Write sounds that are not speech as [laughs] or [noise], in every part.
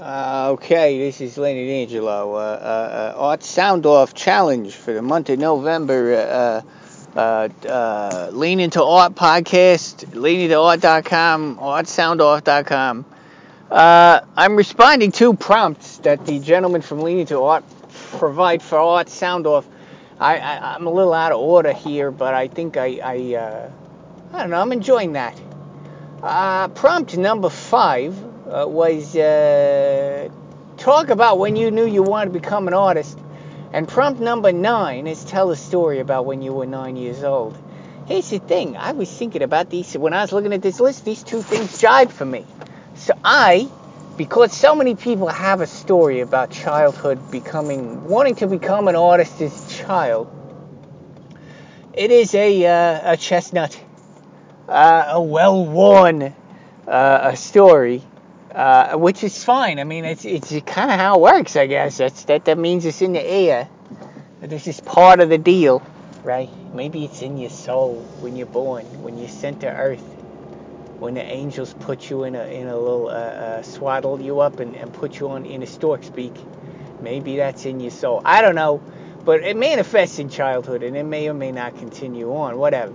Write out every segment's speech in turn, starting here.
Uh, okay, this is Lenny D'Angelo. Uh, uh, uh, Art Sound Off Challenge for the month of November. Uh, uh, Lean Into Art podcast, leanintoart.com, artsoundoff.com. Uh, I'm responding to prompts that the gentleman from Lean Into Art provide for Art Sound Off. I, I, I'm a little out of order here, but I think I, I, uh, I don't know, I'm enjoying that. Uh, prompt number five uh, was uh, talk about when you knew you wanted to become an artist. And prompt number nine is tell a story about when you were nine years old. Here's the thing I was thinking about these, when I was looking at this list, these two things jive for me. So I, because so many people have a story about childhood becoming, wanting to become an artist as a child, it is a, uh, a chestnut, uh, a well worn uh, a story uh, which is fine. I mean, it's it's kind of how it works, I guess. That's that that means it's in the air. This is part of the deal, right? Maybe it's in your soul when you're born, when you're sent to Earth, when the angels put you in a in a little uh, uh, swaddle you up and, and put you on in a stork's beak. Maybe that's in your soul. I don't know, but it manifests in childhood, and it may or may not continue on. Whatever.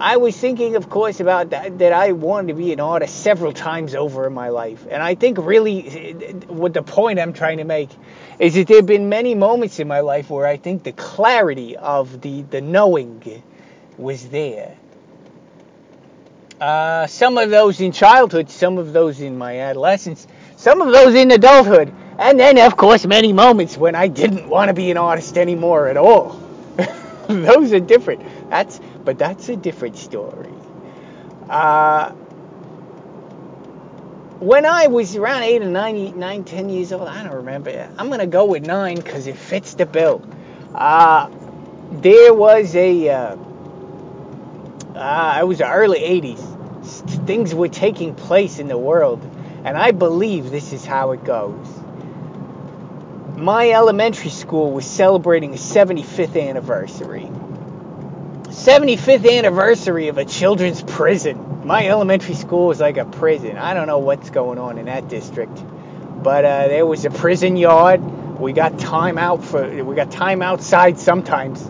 I was thinking, of course, about that, that I wanted to be an artist several times over in my life. And I think really what the point I'm trying to make is that there have been many moments in my life where I think the clarity of the, the knowing was there. Uh, some of those in childhood, some of those in my adolescence, some of those in adulthood, and then, of course, many moments when I didn't want to be an artist anymore at all. [laughs] [laughs] those are different. That's but that's a different story. Uh, when I was around eight or nine, nine, ten years old, I don't remember. I'm gonna go with nine because it fits the bill. Uh, there was a, uh, uh, it was the early '80s. Things were taking place in the world, and I believe this is how it goes. My elementary school was celebrating a 75th anniversary. 75th anniversary of a children's prison. My elementary school was like a prison. I don't know what's going on in that district, but uh, there was a prison yard. We got time out for we got time outside sometimes.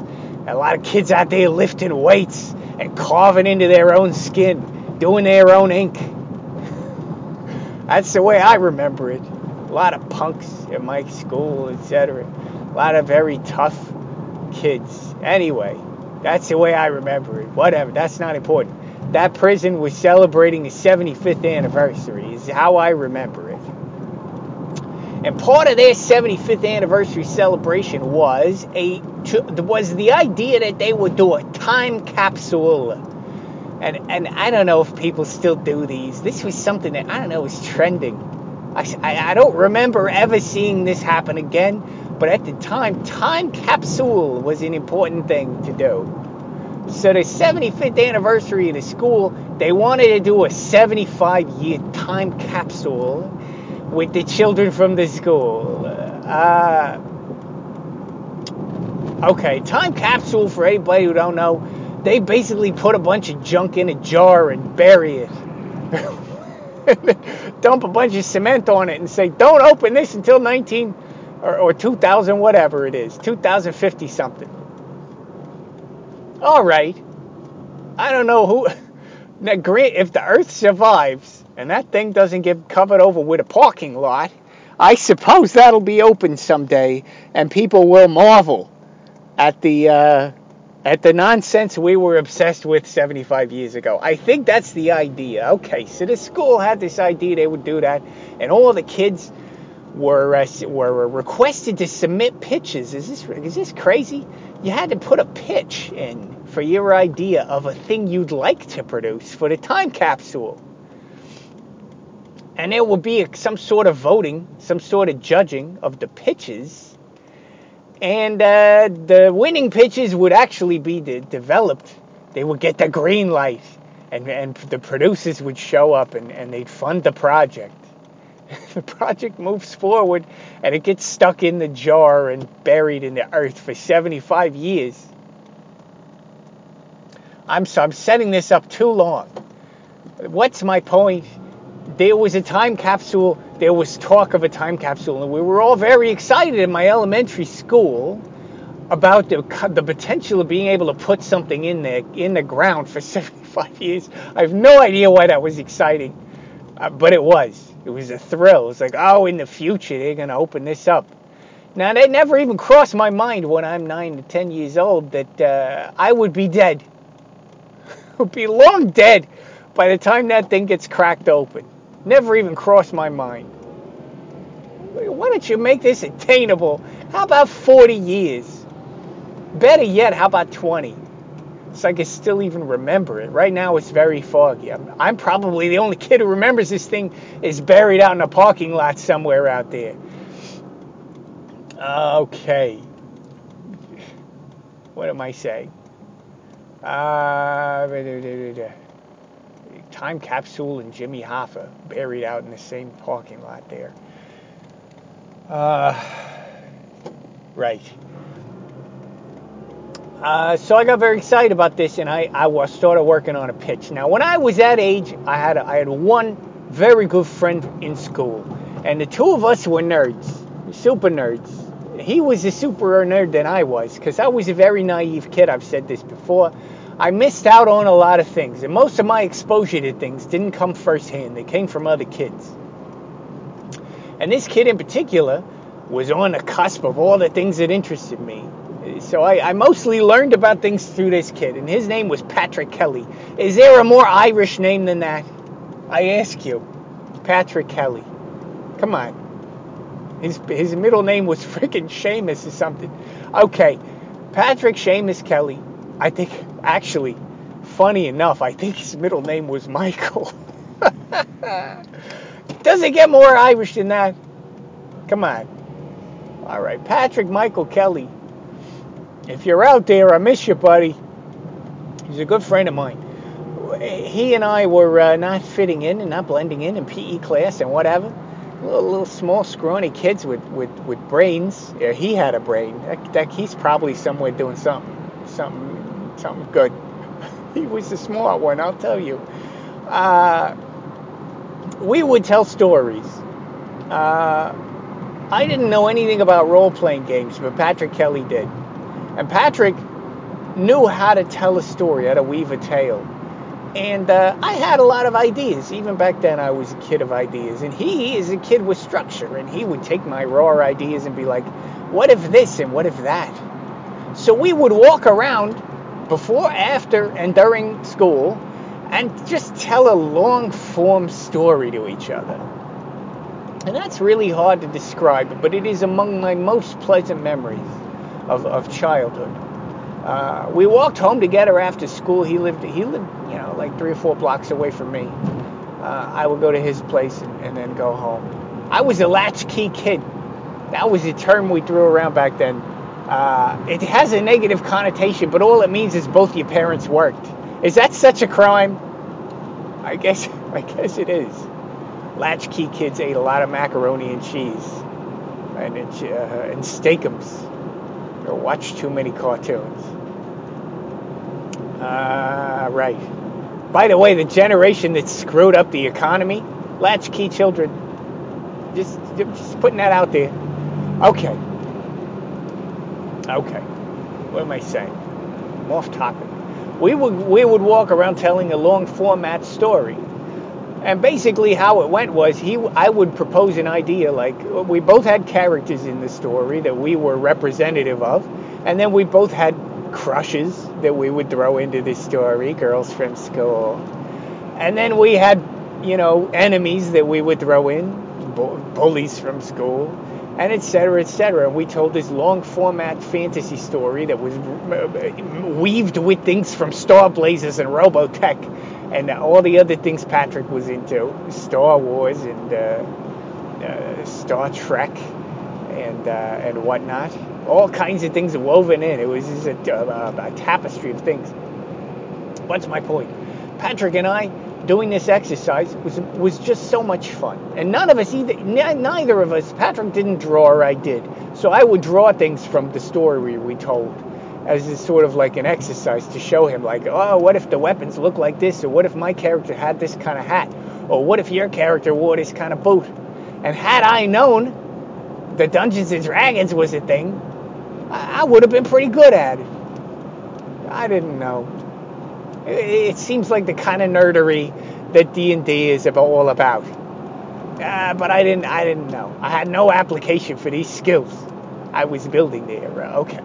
A lot of kids out there lifting weights and carving into their own skin, doing their own ink. [laughs] That's the way I remember it. A lot of punks at my school, etc. A lot of very tough kids. Anyway, that's the way I remember it. Whatever, that's not important. That prison was celebrating its 75th anniversary, is how I remember it. And part of their 75th anniversary celebration was a was the idea that they would do a time capsule. And and I don't know if people still do these. This was something that I don't know was trending. I, I, don't remember ever seeing this happen again but at the time, time capsule was an important thing to do. So the 75th anniversary of the school, they wanted to do a 75 year time capsule with the children from the school. Uh, okay, time capsule for anybody who don't know, they basically put a bunch of junk in a jar and bury it. [laughs] [laughs] Dump a bunch of cement on it and say, don't open this until 19- or, or 2000 whatever it is 2050 something. All right. I don't know who [laughs] now grant if the earth survives and that thing doesn't get covered over with a parking lot i suppose that'll be open someday and people will marvel at the uh, at the nonsense we were obsessed with 75 years ago. I think that's the idea. Okay, so the school had this idea they would do that, and all the kids were uh, were requested to submit pitches. Is this is this crazy? You had to put a pitch in for your idea of a thing you'd like to produce for the time capsule. And there will be some sort of voting, some sort of judging of the pitches. And uh, the winning pitches would actually be de- developed. They would get the green light, and, and the producers would show up and, and they'd fund the project. [laughs] the project moves forward and it gets stuck in the jar and buried in the earth for 75 years. I'm, so I'm setting this up too long. What's my point? There was a time capsule there was talk of a time capsule, and we were all very excited in my elementary school about the, the potential of being able to put something in there in the ground for [laughs] 75 years. I have no idea why that was exciting, uh, but it was. It was a thrill. It was like, oh, in the future they're gonna open this up. Now that never even crossed my mind when I'm nine to ten years old that uh, I would be dead. [laughs] would be long dead by the time that thing gets cracked open. Never even crossed my mind. Why don't you make this attainable? How about 40 years? Better yet, how about 20? So I can still even remember it. Right now, it's very foggy. I'm, I'm probably the only kid who remembers this thing is buried out in a parking lot somewhere out there. Okay. What am I saying? Uh, time capsule and Jimmy Hoffa buried out in the same parking lot there. Uh, right. Uh, so I got very excited about this, and I, I started working on a pitch. Now, when I was that age, I had I had one very good friend in school, and the two of us were nerds, super nerds. He was a super nerd than I was, because I was a very naive kid. I've said this before. I missed out on a lot of things, and most of my exposure to things didn't come firsthand. They came from other kids. And this kid in particular was on the cusp of all the things that interested me so I, I, mostly learned about things through this kid, and his name was Patrick Kelly. Is there a more Irish name than that? I ask you. Patrick Kelly. Come on. His, his middle name was [laughs] freaking Seamus or something. Okay, Patrick Seamus Kelly. I think, actually, funny enough, I think his middle name was Michael. [laughs] Does it get more Irish than that? Come on. All right, Patrick Michael Kelly if you're out there, I miss you, buddy. He's a good friend of mine. He and I were uh, not fitting in and not blending in in PE class and whatever. Little, little small, scrawny kids with, with, with brains. Yeah, he had a brain. That, that, he's probably somewhere doing something, something, something good. [laughs] he was a smart one, I'll tell you. Uh, we would tell stories. Uh, I didn't know anything about role playing games, but Patrick Kelly did. And Patrick knew how to tell a story, how to weave a tale. And uh, I had a lot of ideas. Even back then, I was a kid of ideas. And he is a kid with structure. And he would take my raw ideas and be like, what if this and what if that? So we would walk around before, after, and during school and just tell a long form story to each other. And that's really hard to describe, but it is among my most pleasant memories of, of childhood. Uh, we walked home together after school. He lived he lived you know like three or four blocks away from me. Uh, I would go to his place and, and, then go home. I was a latchkey kid. That was a term we threw around back then. Uh, it has a negative connotation, but all it means is both your parents worked. Is that such a crime? I guess [laughs] I guess it is. Latchkey kids ate a lot of macaroni and cheese and, uh, and Steak-umms or watch too many cartoons. Uh, right. By the way, the generation that screwed up the economy, latchkey children. Just, just putting that out there. Okay. Okay. What am I saying? I'm off topic. We would we would walk around telling a long format story and basically, how it went was he, I would propose an idea like we both had characters in the story that we were representative of, and then we both had crushes that we would throw into the story, girls from school, and then we had, you know, enemies that we would throw in, bullies from school, and et etc. etc. And we told this long format fantasy story that was weaved with things from Star Blazers and Robotech and all the other things Patrick was into, Star Wars and uh, uh, Star Trek and uh, and whatnot. All kinds of things woven in. It was just a, a, a tapestry of things. What's my point? Patrick and I doing this exercise was was just so much fun, and none of us either. Neither of us. Patrick didn't draw, or I did. So I would draw things from the story we told as a sort of like an exercise to show him like oh what if the weapons look like this or what if my character had this kind of hat or what if your character wore this kind of boot And had I known that Dungeons and Dragons was a thing, I would have been pretty good at it. I didn't know. It, seems like the kind of nerdery that D&D is all about. Uh, but I didn't I didn't know. I had no application for these skills I was building there. Okay.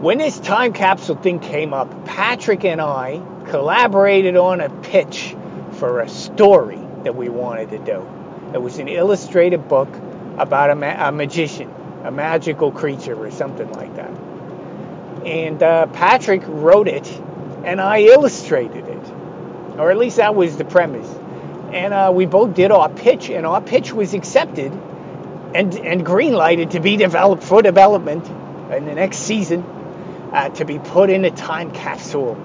When this time capsule thing came up, Patrick and I collaborated on a pitch for a story that we wanted to do. It was an illustrated book about a, ma- a magician, a magical creature, or something like that. And uh, Patrick wrote it, and I illustrated it, or at least that was the premise. And uh, we both did our pitch, and our pitch was accepted and and to be developed for development in the next season, uh, to be put in a time capsule,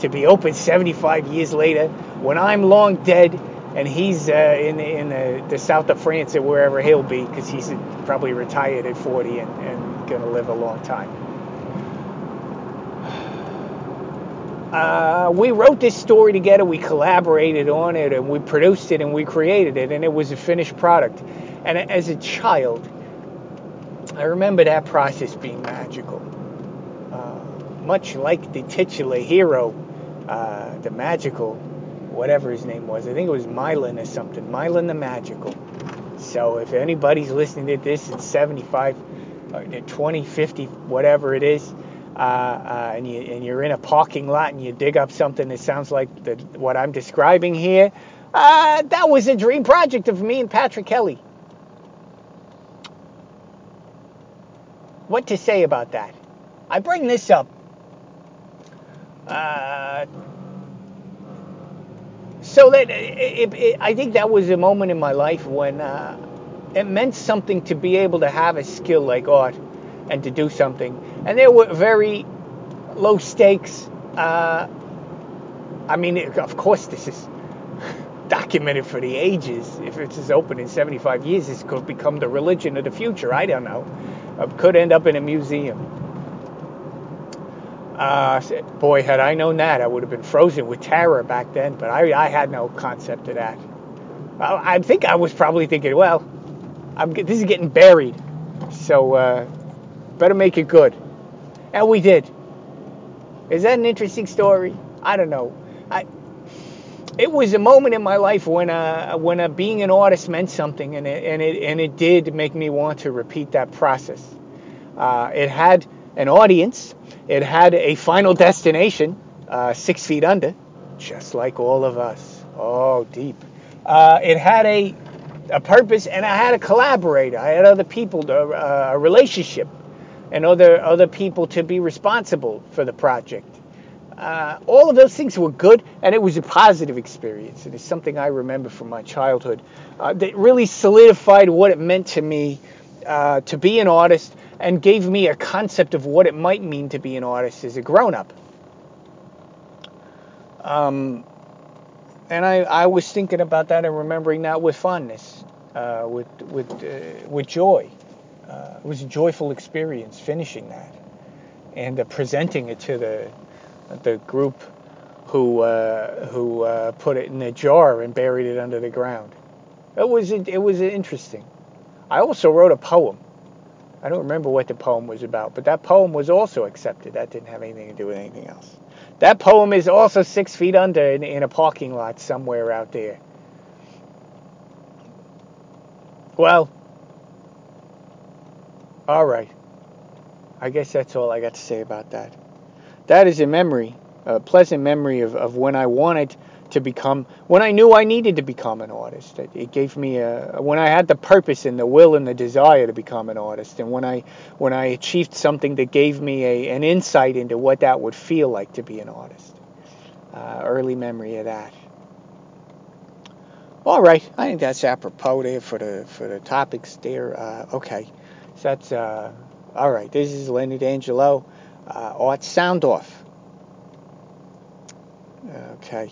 to be opened 75 years later when I'm long dead and he's uh, in in the, the, south of France or wherever he'll be because he's probably retired at 40 and, and going to live a long time. Uh, we wrote this story together, we collaborated on it, and we produced it and we created it, and it was a finished product. And as a child, I remember that process being magical. Uh, much like the titular hero, uh, the magical whatever his name was. I think it was Mylan or something. Mylan the Magical. So if anybody's listening to this in 75, uh, 20, 50, whatever it is, uh, uh, and, you, and you're in a parking lot and you dig up something that sounds like the, what I'm describing here, uh, that was a dream project of me and Patrick Kelly. What to say about that? I bring this up uh, so that it, it, I think that was a moment in my life when uh, it meant something to be able to have a skill like art and to do something. And there were very low stakes. Uh, I mean, of course, this is [laughs] documented for the ages. If it's as open in 75 years, this could become the religion of the future. I don't know. It could end up in a museum. Uh, boy, had I known that, I would have been frozen with terror back then. But I, I had no concept of that. I, I think I was probably thinking, well, I'm, this is getting buried, so uh, better make it good. And we did. Is that an interesting story? I don't know. I, it was a moment in my life when uh, when uh, being an artist meant something, and it, and it and it did make me want to repeat that process. Uh, it had an audience it had a final destination, uh, six feet under, just like all of us. Oh, deep. Uh, it had a, a purpose, and I had a collaborator. I had other people, uh, a relationship, and other other people to be responsible for the project. Uh, all of those things were good, and it was a positive experience. It's something I remember from my childhood uh, that really solidified what it meant to me uh, to be an artist and gave me a concept of what it might mean to be an artist as a grown up. Um, and I, I was thinking about that and remembering that with fondness, uh, with with uh, with joy. Uh, it was a joyful experience finishing that and uh, presenting it to the the group who uh, who uh, put it in a jar and buried it under the ground. It was it was interesting. I also wrote a poem I don't remember what the poem was about, but that poem was also accepted. That didn't have anything to do with anything else. That poem is also six feet under in, in a parking lot somewhere out there. Well, all right. I guess that's all I got to say about that. That is a memory, a pleasant memory of, of when I wanted to become when I knew I needed to become an artist. It, it, gave me a when I had the purpose and the will and the desire to become an artist, and when I when I achieved something that gave me a, an insight into what that would feel like to be an artist. Uh, early memory of that. All right, I think that's apropos there for the for the topics there. Uh, okay, that's uh, all right. This is Lenny D'Angelo, uh, Art Sound Off. Okay.